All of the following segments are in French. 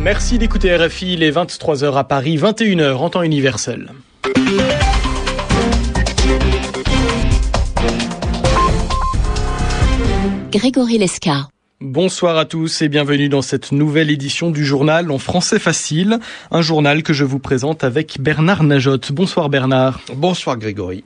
Merci d'écouter RFI, les 23h à Paris, 21h en temps universel. Grégory Lescar. Bonsoir à tous et bienvenue dans cette nouvelle édition du journal en français facile, un journal que je vous présente avec Bernard Najot. Bonsoir Bernard. Bonsoir Grégory.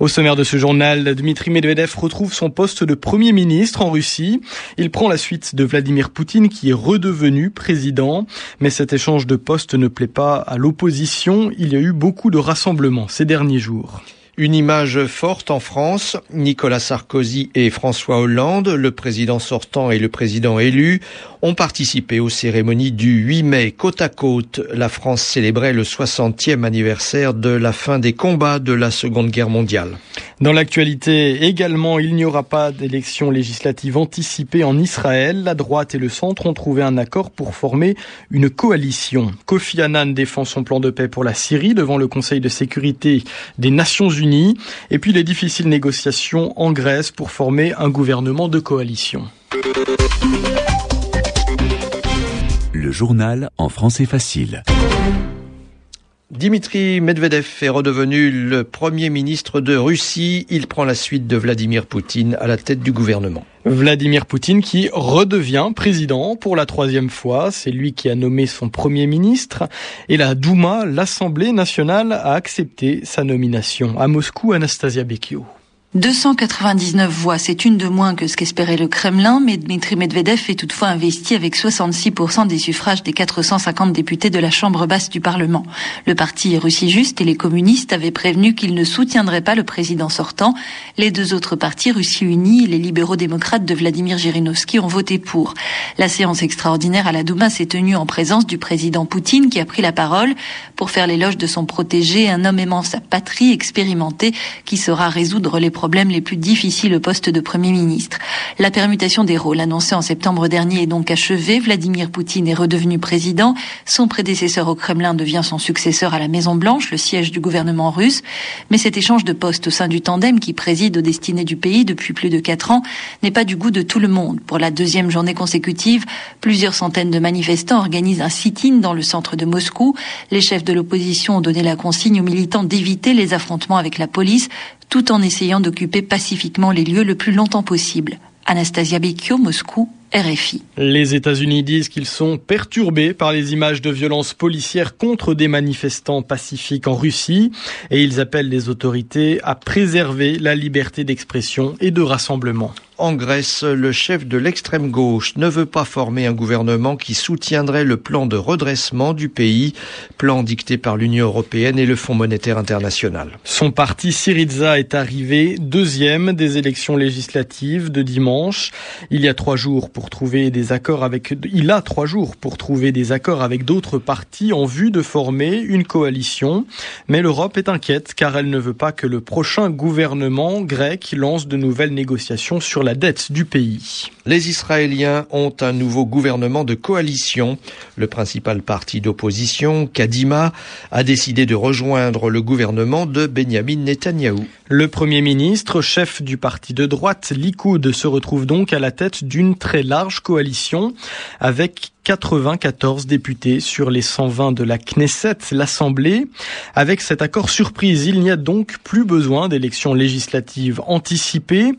Au sommaire de ce journal, Dmitri Medvedev retrouve son poste de Premier ministre en Russie. Il prend la suite de Vladimir Poutine qui est redevenu président. Mais cet échange de poste ne plaît pas à l'opposition. Il y a eu beaucoup de rassemblements ces derniers jours. Une image forte en France, Nicolas Sarkozy et François Hollande, le président sortant et le président élu, ont participé aux cérémonies du 8 mai. Côte à côte, la France célébrait le 60e anniversaire de la fin des combats de la Seconde Guerre mondiale. Dans l'actualité également, il n'y aura pas d'élection législative anticipée en Israël. La droite et le centre ont trouvé un accord pour former une coalition. Kofi Annan défend son plan de paix pour la Syrie devant le Conseil de sécurité des Nations Unies. Et puis les difficiles négociations en Grèce pour former un gouvernement de coalition. Le journal en français facile. Dimitri Medvedev est redevenu le Premier ministre de Russie. Il prend la suite de Vladimir Poutine à la tête du gouvernement. Vladimir Poutine qui redevient président pour la troisième fois. C'est lui qui a nommé son Premier ministre. Et la Douma, l'Assemblée nationale, a accepté sa nomination. À Moscou, Anastasia Bekio. 299 voix, c'est une de moins que ce qu'espérait le Kremlin, mais Dmitri Medvedev est toutefois investi avec 66% des suffrages des 450 députés de la Chambre basse du Parlement. Le parti Russie Juste et les communistes avaient prévenu qu'ils ne soutiendraient pas le président sortant. Les deux autres partis, Russie Unie et les libéraux démocrates de Vladimir Jirinovski, ont voté pour. La séance extraordinaire à la Douma s'est tenue en présence du président Poutine qui a pris la parole pour faire l'éloge de son protégé, un homme aimant sa patrie, expérimenté, qui saura résoudre les problèmes les plus difficiles au poste de Premier ministre. La permutation des rôles annoncée en septembre dernier est donc achevée. Vladimir Poutine est redevenu président. Son prédécesseur au Kremlin devient son successeur à la Maison-Blanche, le siège du gouvernement russe. Mais cet échange de postes au sein du tandem qui préside aux destinées du pays depuis plus de quatre ans n'est pas du goût de tout le monde. Pour la deuxième journée consécutive, plusieurs centaines de manifestants organisent un sit-in dans le centre de Moscou. Les chefs de l'opposition ont donné la consigne aux militants d'éviter les affrontements avec la police tout en essayant pacifiquement les lieux le plus longtemps possible. Anastasia Bekio, Moscou, RFI. Les États-Unis disent qu'ils sont perturbés par les images de violences policières contre des manifestants pacifiques en Russie et ils appellent les autorités à préserver la liberté d'expression et de rassemblement. En Grèce, le chef de l'extrême gauche ne veut pas former un gouvernement qui soutiendrait le plan de redressement du pays, plan dicté par l'Union européenne et le Fonds monétaire international. Son parti Syriza est arrivé deuxième des élections législatives de dimanche. Il y a trois jours pour trouver des accords avec, il a trois jours pour trouver des accords avec d'autres partis en vue de former une coalition. Mais l'Europe est inquiète car elle ne veut pas que le prochain gouvernement grec lance de nouvelles négociations sur la dette du pays. Les Israéliens ont un nouveau gouvernement de coalition. Le principal parti d'opposition, Kadima, a décidé de rejoindre le gouvernement de Benjamin Netanyahou. Le Premier ministre, chef du parti de droite, Likoud, se retrouve donc à la tête d'une très large coalition avec 94 députés sur les 120 de la Knesset, l'Assemblée. Avec cet accord surprise, il n'y a donc plus besoin d'élections législatives anticipées.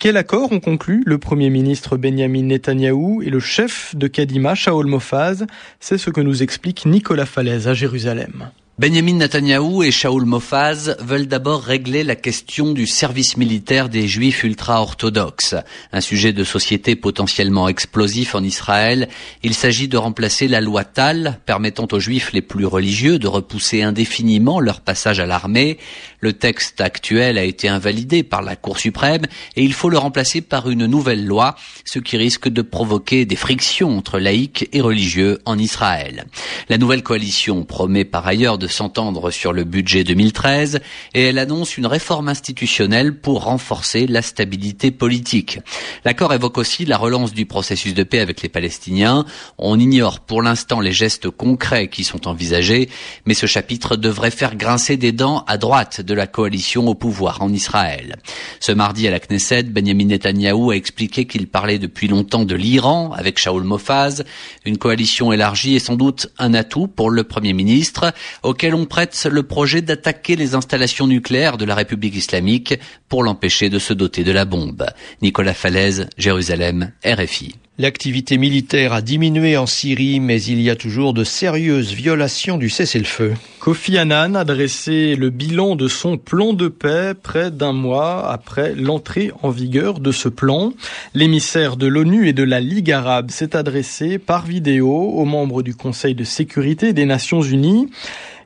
Quel accord ont conclu le Premier ministre Benjamin Netanyahou et le chef de Kadima, Shaol Mofaz? C'est ce que nous explique Nicolas Falaise à Jérusalem. Benjamin Netanyahou et Shaul Mofaz veulent d'abord régler la question du service militaire des juifs ultra-orthodoxes. Un sujet de société potentiellement explosif en Israël. Il s'agit de remplacer la loi Tal, permettant aux juifs les plus religieux de repousser indéfiniment leur passage à l'armée. Le texte actuel a été invalidé par la Cour suprême et il faut le remplacer par une nouvelle loi, ce qui risque de provoquer des frictions entre laïcs et religieux en Israël. La nouvelle coalition promet par ailleurs de s'entendre sur le budget 2013 et elle annonce une réforme institutionnelle pour renforcer la stabilité politique. L'accord évoque aussi la relance du processus de paix avec les Palestiniens. On ignore pour l'instant les gestes concrets qui sont envisagés, mais ce chapitre devrait faire grincer des dents à droite de la coalition au pouvoir en Israël. Ce mardi à la Knesset, Benjamin Netanyahou a expliqué qu'il parlait depuis longtemps de l'Iran avec Shaul Mofaz. Une coalition élargie est sans doute un atout pour le Premier ministre, auquel on prête le projet d'attaquer les installations nucléaires de la République islamique pour l'empêcher de se doter de la bombe. Nicolas Falaise, Jérusalem, RFI. L'activité militaire a diminué en Syrie, mais il y a toujours de sérieuses violations du cessez-le-feu. Kofi Annan a dressé le bilan de son plan de paix près d'un mois après l'entrée en vigueur de ce plan. L'émissaire de l'ONU et de la Ligue arabe s'est adressé par vidéo aux membres du Conseil de sécurité des Nations unies.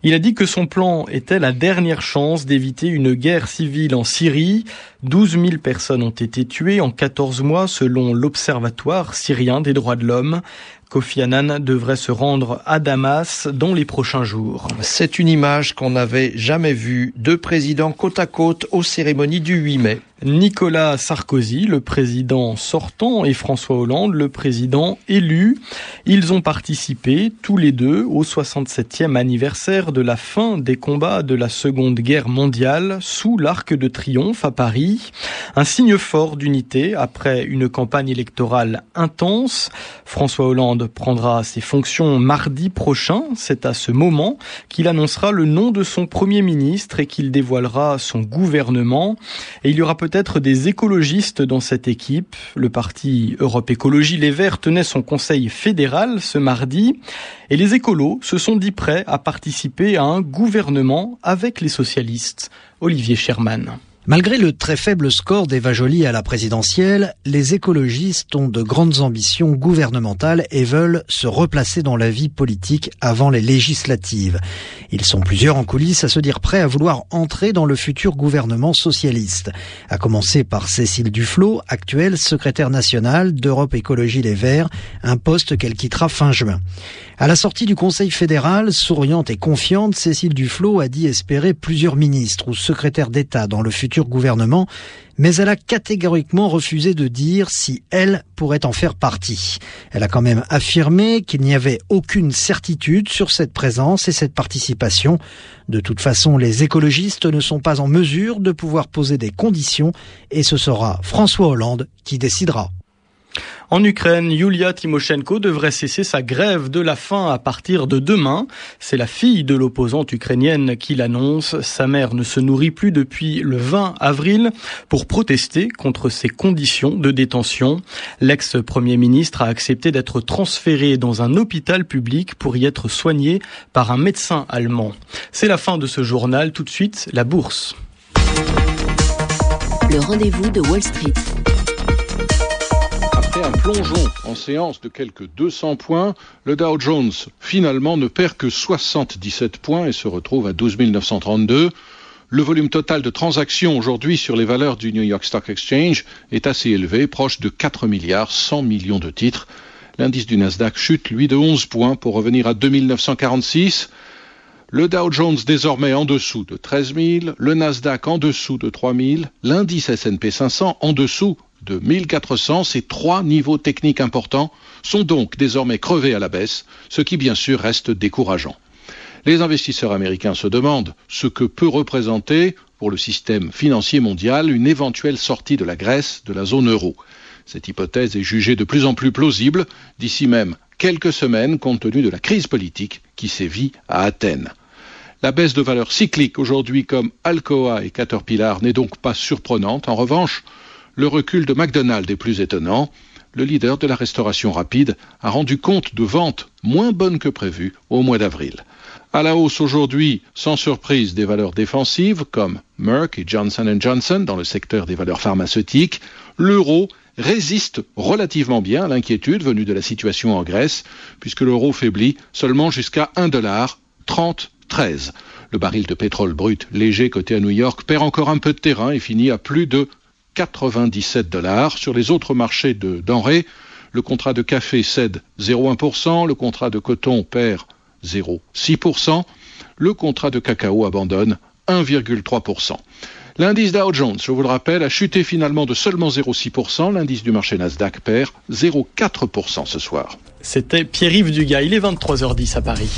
Il a dit que son plan était la dernière chance d'éviter une guerre civile en Syrie. 12 000 personnes ont été tuées en 14 mois selon l'Observatoire syrien des droits de l'homme. Kofi Annan devrait se rendre à Damas dans les prochains jours. C'est une image qu'on n'avait jamais vue. Deux présidents côte à côte aux cérémonies du 8 mai. Nicolas Sarkozy, le président sortant, et François Hollande, le président élu. Ils ont participé tous les deux au 67e anniversaire de la fin des combats de la Seconde Guerre mondiale sous l'Arc de Triomphe à Paris. Un signe fort d'unité après une campagne électorale intense. François Hollande prendra ses fonctions mardi prochain. C'est à ce moment qu'il annoncera le nom de son premier ministre et qu'il dévoilera son gouvernement. Et il y aura peut-être être des écologistes dans cette équipe. Le parti Europe Écologie Les Verts tenait son conseil fédéral ce mardi et les écolos se sont dit prêts à participer à un gouvernement avec les socialistes. Olivier Sherman. Malgré le très faible score d'Eva Joly à la présidentielle, les écologistes ont de grandes ambitions gouvernementales et veulent se replacer dans la vie politique avant les législatives. Ils sont plusieurs en coulisses à se dire prêts à vouloir entrer dans le futur gouvernement socialiste. À commencer par Cécile Duflot, actuelle secrétaire nationale d'Europe Écologie Les Verts, un poste qu'elle quittera fin juin. À la sortie du Conseil fédéral, souriante et confiante, Cécile Duflot a dit espérer plusieurs ministres ou secrétaires d'État dans le futur gouvernement, mais elle a catégoriquement refusé de dire si elle pourrait en faire partie. Elle a quand même affirmé qu'il n'y avait aucune certitude sur cette présence et cette participation. De toute façon, les écologistes ne sont pas en mesure de pouvoir poser des conditions et ce sera François Hollande qui décidera. En Ukraine, Yulia Tymoshenko devrait cesser sa grève de la faim à partir de demain. C'est la fille de l'opposante ukrainienne qui l'annonce. Sa mère ne se nourrit plus depuis le 20 avril pour protester contre ses conditions de détention. L'ex-premier ministre a accepté d'être transféré dans un hôpital public pour y être soigné par un médecin allemand. C'est la fin de ce journal. Tout de suite, la bourse. Le rendez-vous de Wall Street un plongeon en séance de quelques 200 points, le Dow Jones finalement ne perd que 77 points et se retrouve à 12 932. Le volume total de transactions aujourd'hui sur les valeurs du New York Stock Exchange est assez élevé, proche de 4 milliards 100 millions de titres. L'indice du Nasdaq chute, lui, de 11 points pour revenir à 2946. Le Dow Jones désormais en dessous de 13 000, le Nasdaq en dessous de 3 000, l'indice S&P 500 en dessous de 1400, ces trois niveaux techniques importants sont donc désormais crevés à la baisse, ce qui bien sûr reste décourageant. Les investisseurs américains se demandent ce que peut représenter pour le système financier mondial une éventuelle sortie de la Grèce de la zone euro. Cette hypothèse est jugée de plus en plus plausible d'ici même quelques semaines compte tenu de la crise politique qui sévit à Athènes. La baisse de valeur cyclique aujourd'hui comme Alcoa et Caterpillar n'est donc pas surprenante. En revanche, le recul de McDonald's est plus étonnant. Le leader de la restauration rapide a rendu compte de ventes moins bonnes que prévues au mois d'avril. À la hausse aujourd'hui, sans surprise, des valeurs défensives comme Merck et Johnson Johnson dans le secteur des valeurs pharmaceutiques. L'euro résiste relativement bien à l'inquiétude venue de la situation en Grèce, puisque l'euro faiblit seulement jusqu'à 1,3013. Le baril de pétrole brut léger coté à New York perd encore un peu de terrain et finit à plus de 97 dollars. Sur les autres marchés de denrées, le contrat de café cède 0,1%, le contrat de coton perd 0,6%. le contrat de cacao abandonne 1,3%. L'indice Dow Jones, je vous le rappelle, a chuté finalement de seulement 0,6%. L'indice du marché Nasdaq perd 0,4% ce soir. C'était Pierre-Yves Dugas. Il est 23h10 à Paris.